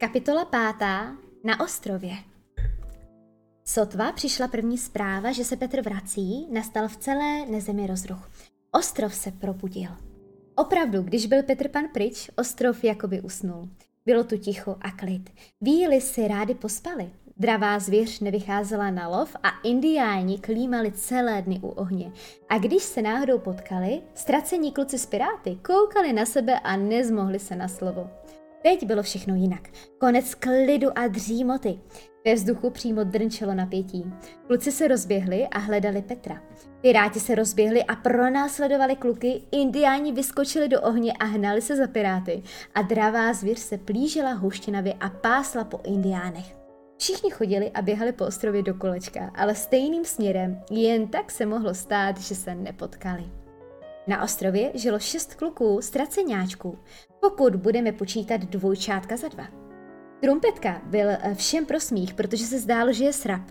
Kapitola pátá na ostrově. Sotva přišla první zpráva, že se Petr vrací, nastal v celé nezemi rozruch. Ostrov se probudil. Opravdu, když byl Petr pan pryč, ostrov jakoby usnul. Bylo tu ticho a klid. Víly si rádi pospali. Dravá zvěř nevycházela na lov a indiáni klímali celé dny u ohně. A když se náhodou potkali, ztracení kluci z piráty koukali na sebe a nezmohli se na slovo. Teď bylo všechno jinak. Konec klidu a dřímoty. Ve vzduchu přímo drnčelo napětí. Kluci se rozběhli a hledali Petra. Piráti se rozběhli a pronásledovali kluky, indiáni vyskočili do ohně a hnali se za piráty a dravá zvěř se plížila houštěnavě a pásla po indiánech. Všichni chodili a běhali po ostrově do kolečka, ale stejným směrem, jen tak se mohlo stát, že se nepotkali. Na ostrově žilo šest kluků, ztraceňáčků, pokud budeme počítat dvojčátka za dva. Trumpetka byl eh, všem prosmích, protože se zdálo, že je srab.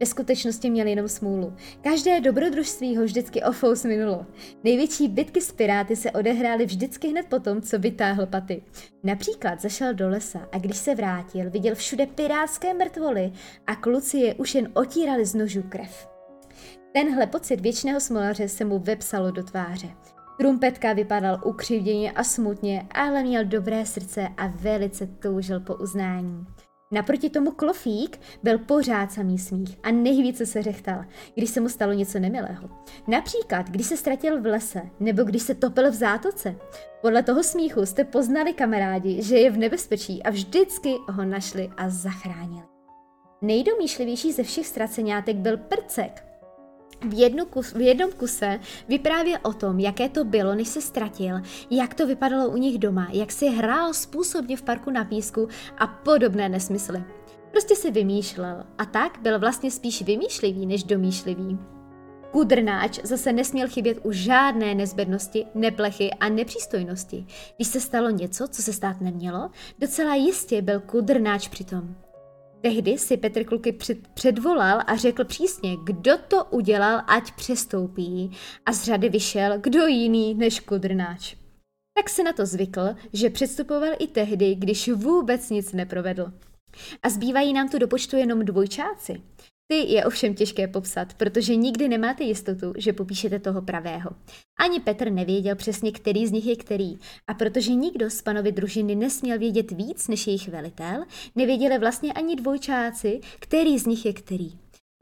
Ve skutečnosti měl jenom smůlu. Každé dobrodružství ho vždycky ofous minulo. Největší bitky s piráty se odehrály vždycky hned po tom, co vytáhl paty. Například zašel do lesa a když se vrátil, viděl všude pirátské mrtvoly a kluci je už jen otírali z nožů krev. Tenhle pocit věčného smolaře se mu vepsalo do tváře. Trumpetka vypadal ukřivděně a smutně, ale měl dobré srdce a velice toužil po uznání. Naproti tomu Klofík byl pořád samý smích a nejvíce se řechtal, když se mu stalo něco nemilého. Například, když se ztratil v lese nebo když se topil v zátoce. Podle toho smíchu jste poznali kamarádi, že je v nebezpečí a vždycky ho našli a zachránili. Nejdomýšlivější ze všech ztraceňátek byl Prcek, v, jednu kus, v jednom kuse vyprávěl o tom, jaké to bylo, než se ztratil, jak to vypadalo u nich doma, jak si hrál způsobně v parku na písku a podobné nesmysly. Prostě si vymýšlel a tak byl vlastně spíš vymýšlivý než domýšlivý. Kudrnáč zase nesměl chybět u žádné nezbednosti, neplechy a nepřístojnosti. Když se stalo něco, co se stát nemělo, docela jistě byl kudrnáč přitom. Tehdy si Petr Kluky před, předvolal a řekl přísně, kdo to udělal, ať přestoupí. A z řady vyšel kdo jiný než kudrnáč. Tak se na to zvykl, že předstupoval i tehdy, když vůbec nic neprovedl. A zbývají nám tu do počtu jenom dvojčáci. Ty je ovšem těžké popsat, protože nikdy nemáte jistotu, že popíšete toho pravého. Ani Petr nevěděl přesně, který z nich je který. A protože nikdo z panovy družiny nesměl vědět víc než jejich velitel, nevěděli vlastně ani dvojčáci, který z nich je který.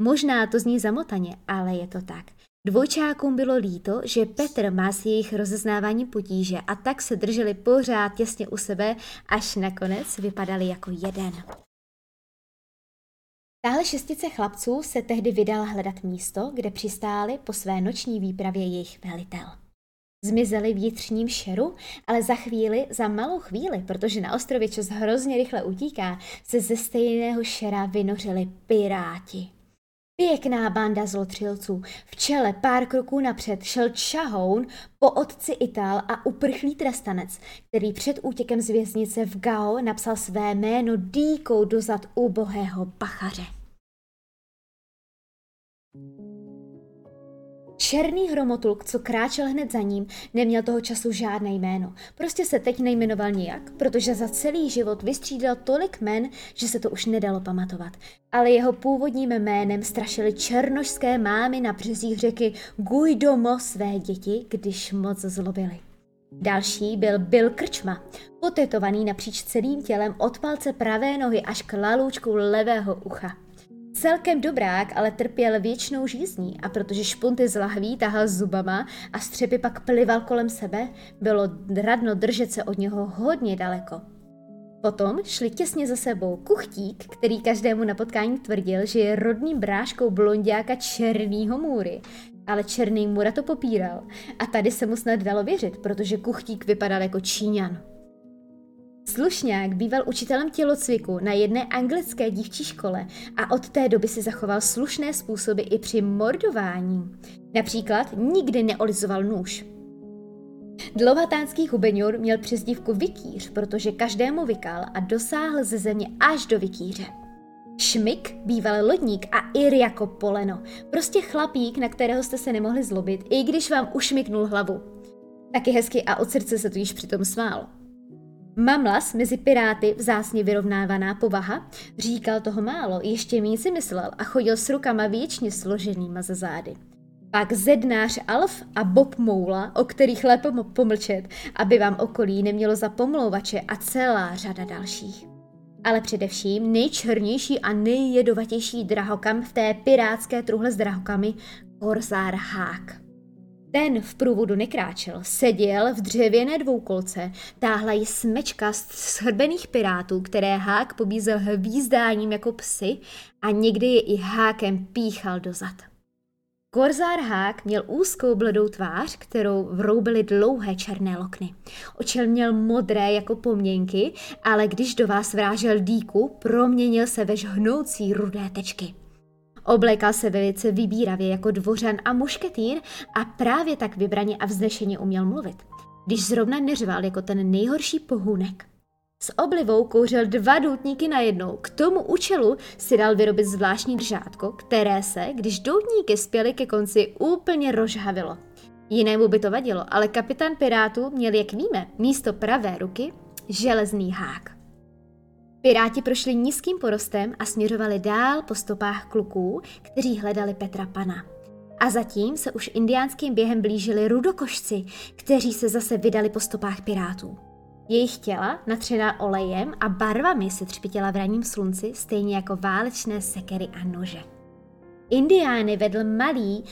Možná to zní zamotaně, ale je to tak. Dvojčákům bylo líto, že Petr má s jejich rozeznáváním potíže a tak se drželi pořád těsně u sebe, až nakonec vypadali jako jeden. Táhle šestice chlapců se tehdy vydala hledat místo, kde přistáli po své noční výpravě jejich velitel. Zmizeli vnitřním šeru, ale za chvíli, za malou chvíli, protože na ostrově čas hrozně rychle utíká, se ze stejného šera vynořili piráti. Pěkná banda zlotřilců. V čele pár kroků napřed šel Čahoun po otci Ital a uprchlý trestanec, který před útěkem z věznice v Gao napsal své jméno dýkou dozad ubohého pachaře. Černý hromotulk, co kráčel hned za ním, neměl toho času žádné jméno. Prostě se teď nejmenoval nijak, protože za celý život vystřídal tolik men, že se to už nedalo pamatovat. Ale jeho původním jménem strašili černošské mámy na březích řeky Gujdomo své děti, když moc zlobili. Další byl Bill Krčma, potetovaný napříč celým tělem od palce pravé nohy až k lalůčku levého ucha. Celkem dobrák, ale trpěl věčnou žízní a protože špunty z lahví tahal zubama a střepy pak plival kolem sebe, bylo radno držet se od něho hodně daleko. Potom šli těsně za sebou kuchtík, který každému na potkání tvrdil, že je rodným bráškou blondiáka Černýho můry. Ale Černý můra to popíral. A tady se mu snad dalo věřit, protože kuchtík vypadal jako Číňan. Slušňák býval učitelem tělocviku na jedné anglické dívčí škole a od té doby si zachoval slušné způsoby i při mordování. Například nikdy neolizoval nůž. Dlouhatánský hubeňur měl přezdívku Vikýř, protože každému vykal a dosáhl ze země až do Vikýře. Šmik býval lodník a Ir jako poleno. Prostě chlapík, na kterého jste se nemohli zlobit, i když vám ušmiknul hlavu. Taky hezky a od srdce se to již přitom smálo. Mamlas mezi piráty vzácně vyrovnávaná povaha, říkal toho málo, ještě víc si myslel a chodil s rukama věčně složenýma za zády. Pak zednář Alf a Bob Moula, o kterých lépe pomlčet, aby vám okolí nemělo za pomlouvače a celá řada dalších. Ale především nejčernější a nejjedovatější drahokam v té pirátské truhle s drahokamy, Korzár Hák. Ten v průvodu nekráčel, seděl v dřevěné dvoukolce, táhla ji smečka z shrbených pirátů, které hák pobízel hvízdáním jako psy a někdy je i hákem píchal do zad. Korzár Hák měl úzkou bledou tvář, kterou vroubily dlouhé černé lokny. Očel měl modré jako poměnky, ale když do vás vrážel díku, proměnil se ve žhnoucí rudé tečky. Oblékal se velice vybíravě jako dvořan a mušketýr a právě tak vybraně a vznešeně uměl mluvit. Když zrovna neřval jako ten nejhorší pohůnek. S oblivou kouřil dva doutníky najednou. K tomu účelu si dal vyrobit zvláštní držátko, které se, když doutníky spěly ke konci, úplně rozžhavilo. Jinému by to vadilo, ale kapitán Pirátů měl, jak víme, místo pravé ruky železný hák. Piráti prošli nízkým porostem a směřovali dál po stopách kluků, kteří hledali Petra Pana. A zatím se už indiánským během blížili rudokošci, kteří se zase vydali po stopách pirátů. Jejich těla, natřená olejem a barvami, se třpitěla v ranním slunci, stejně jako válečné sekery a nože. Indiány vedl malý,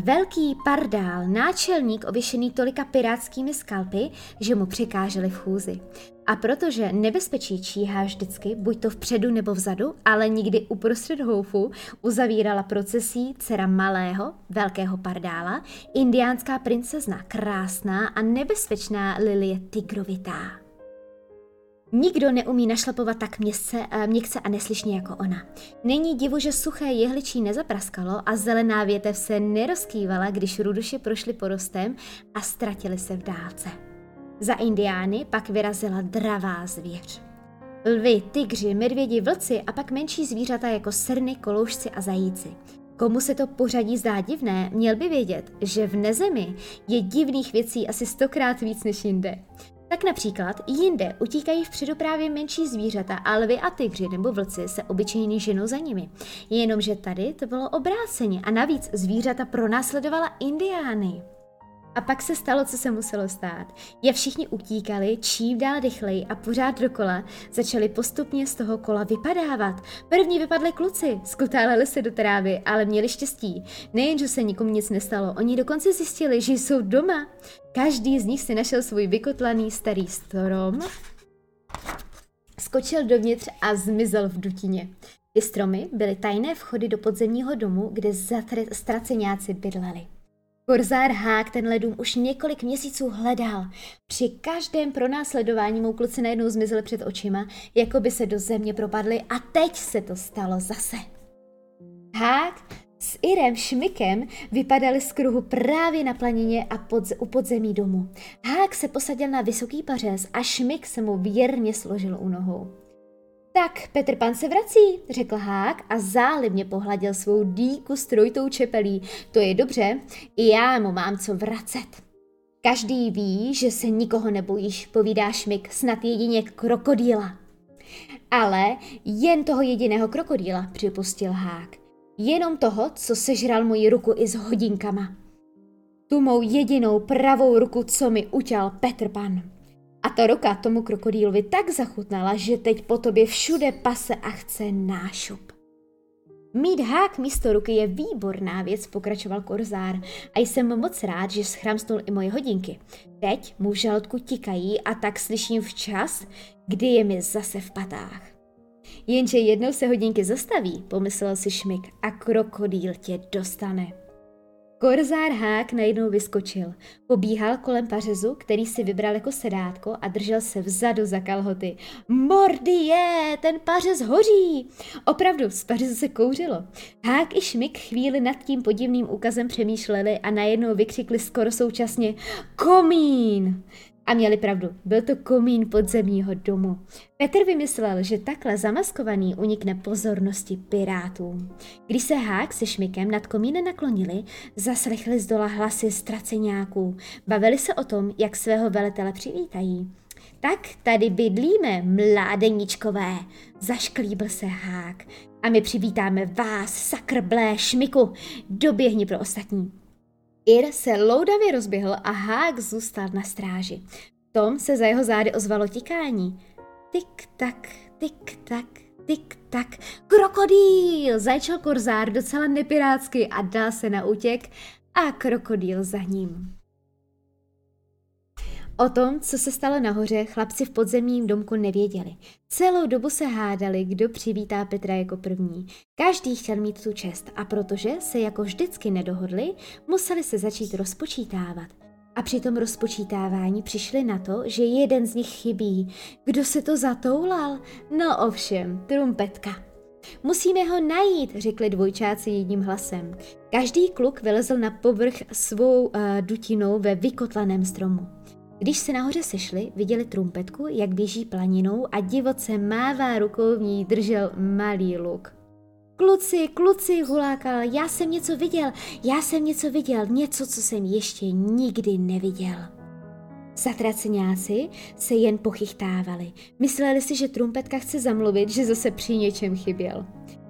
velký pardál, náčelník ověšený tolika pirátskými skalpy, že mu překáželi v chůzi. A protože nebezpečí číhá vždycky, buď to vpředu nebo vzadu, ale nikdy uprostřed houfu, uzavírala procesí dcera malého, velkého pardála, indiánská princezna, krásná a nebezpečná Lilie Tigrovitá. Nikdo neumí našlapovat tak městce, měkce a neslyšně jako ona. Není divu, že suché jehličí nezapraskalo a zelená větev se nerozkývala, když ruduši prošli porostem a ztratili se v dálce. Za indiány pak vyrazila dravá zvěř. Lvy, tygři, medvědi, vlci a pak menší zvířata jako srny, koloušci a zajíci. Komu se to pořadí zdá divné, měl by vědět, že v nezemi je divných věcí asi stokrát víc než jinde. Tak například jinde utíkají vpředu právě menší zvířata a lvy a tygři nebo vlci se obyčejně ženou za nimi. Jenomže tady to bylo obráceně a navíc zvířata pronásledovala indiány. A pak se stalo, co se muselo stát. Je všichni utíkali čím dál rychleji a pořád dokola začali postupně z toho kola vypadávat. První vypadli kluci, skutáleli se do trávy, ale měli štěstí. Nejen, že se nikomu nic nestalo, oni dokonce zjistili, že jsou doma. Každý z nich si našel svůj vykotlaný starý strom, skočil dovnitř a zmizel v dutině. Ty stromy byly tajné vchody do podzemního domu, kde ztraceňáci bydleli. Korzár Hák tenhle dům už několik měsíců hledal. Při každém pronásledování mu kluci najednou zmizeli před očima, jako by se do země propadli a teď se to stalo zase. Hák s Irem Šmikem vypadali z kruhu právě na planině a pod, u podzemí domu. Hák se posadil na vysoký pařez a Šmik se mu věrně složil u nohou. Tak, Petr Pan se vrací, řekl Hák a zálibně pohladil svou dýku s trojitou čepelí. To je dobře, i já mu mám co vracet. Každý ví, že se nikoho nebojíš, povídá Šmik, snad jedině krokodýla. Ale jen toho jediného krokodýla, připustil Hák. Jenom toho, co sežral moji ruku i s hodinkama. Tu mou jedinou pravou ruku, co mi utěl Petr Pan. Ta ruka tomu krokodýlovi tak zachutnala, že teď po tobě všude pase a chce nášup. Mít hák místo ruky je výborná věc, pokračoval Korzár, a jsem moc rád, že schramstnul i moje hodinky. Teď mu v žaludku tikají a tak slyším včas, kdy je mi zase v patách. Jenže jednou se hodinky zastaví, pomyslel si Šmik, a krokodýl tě dostane. Korzár Hák najednou vyskočil. Pobíhal kolem pařezu, který si vybral jako sedátko a držel se vzadu za kalhoty. Mordy je, ten pařez hoří! Opravdu, z pařezu se kouřilo. Hák i Šmik chvíli nad tím podivným úkazem přemýšleli a najednou vykřikli skoro současně Komín! A měli pravdu, byl to komín podzemního domu. Petr vymyslel, že takhle zamaskovaný unikne pozornosti pirátům. Když se Hák se Šmikem nad komínem naklonili, zaslechli z dola hlasy ztraceňáků. Bavili se o tom, jak svého velitele přivítají. Tak tady bydlíme, mládeničkové, zašklíbil se hák. A my přivítáme vás, sakr blé, šmiku, doběhni pro ostatní. Ir se loudavě rozběhl a hák zůstal na stráži. Tom se za jeho zády ozvalo tikání. Tik tak, tik tak, tik tak. Krokodýl! Zajčel korzár docela nepirátsky a dal se na útěk a krokodýl za ním. O tom, co se stalo nahoře, chlapci v podzemním domku nevěděli. Celou dobu se hádali, kdo přivítá Petra jako první. Každý chtěl mít tu čest a protože se jako vždycky nedohodli, museli se začít rozpočítávat. A při tom rozpočítávání přišli na to, že jeden z nich chybí. Kdo se to zatoulal? No ovšem, trumpetka. Musíme ho najít, řekli dvojčáci jedním hlasem. Každý kluk vylezl na povrch svou uh, dutinou ve vykotlaném stromu. Když se nahoře sešli, viděli trumpetku, jak běží planinou a divoce mává rukou v ní držel malý luk. Kluci, kluci, hulákal, já jsem něco viděl, já jsem něco viděl, něco, co jsem ještě nikdy neviděl. Zatraceňáci se jen pochychtávali. Mysleli si, že trumpetka chce zamluvit, že zase při něčem chyběl.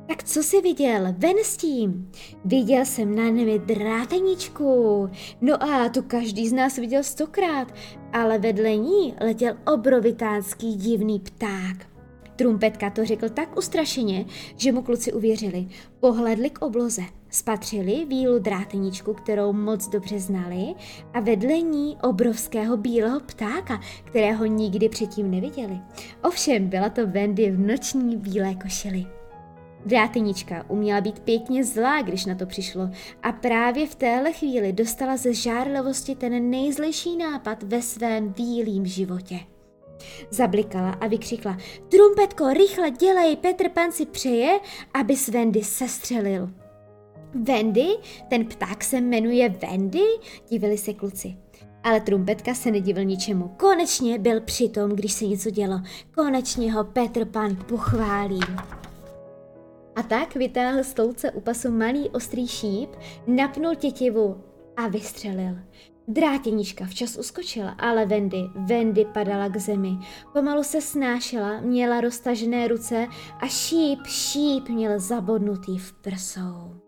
Tak co jsi viděl? Ven s tím! Viděl jsem na nebi dráteničku. No a tu každý z nás viděl stokrát, ale vedle ní letěl obrovitánský divný pták. Trumpetka to řekl tak ustrašeně, že mu kluci uvěřili. Pohledli k obloze, spatřili vílu dráteničku, kterou moc dobře znali a vedle ní obrovského bílého ptáka, kterého nikdy předtím neviděli. Ovšem byla to Wendy v noční bílé košili. Drátenička uměla být pěkně zlá, když na to přišlo a právě v téhle chvíli dostala ze žárlivosti ten nejzlejší nápad ve svém bílým životě. Zablikala a vykřikla, trumpetko, rychle dělej, Petr pan si přeje, aby s Wendy sestřelil. Wendy? Ten pták se jmenuje Wendy? Divili se kluci. Ale trumpetka se nedivil ničemu. Konečně byl přitom, když se něco dělo. Konečně ho Petr pan pochválí. A tak vytáhl z touce u pasu malý ostrý šíp, napnul tětivu a vystřelil. Drátěnička včas uskočila, ale Wendy, Wendy padala k zemi. Pomalu se snášela, měla roztažené ruce a šíp, šíp měl zabodnutý v prsou.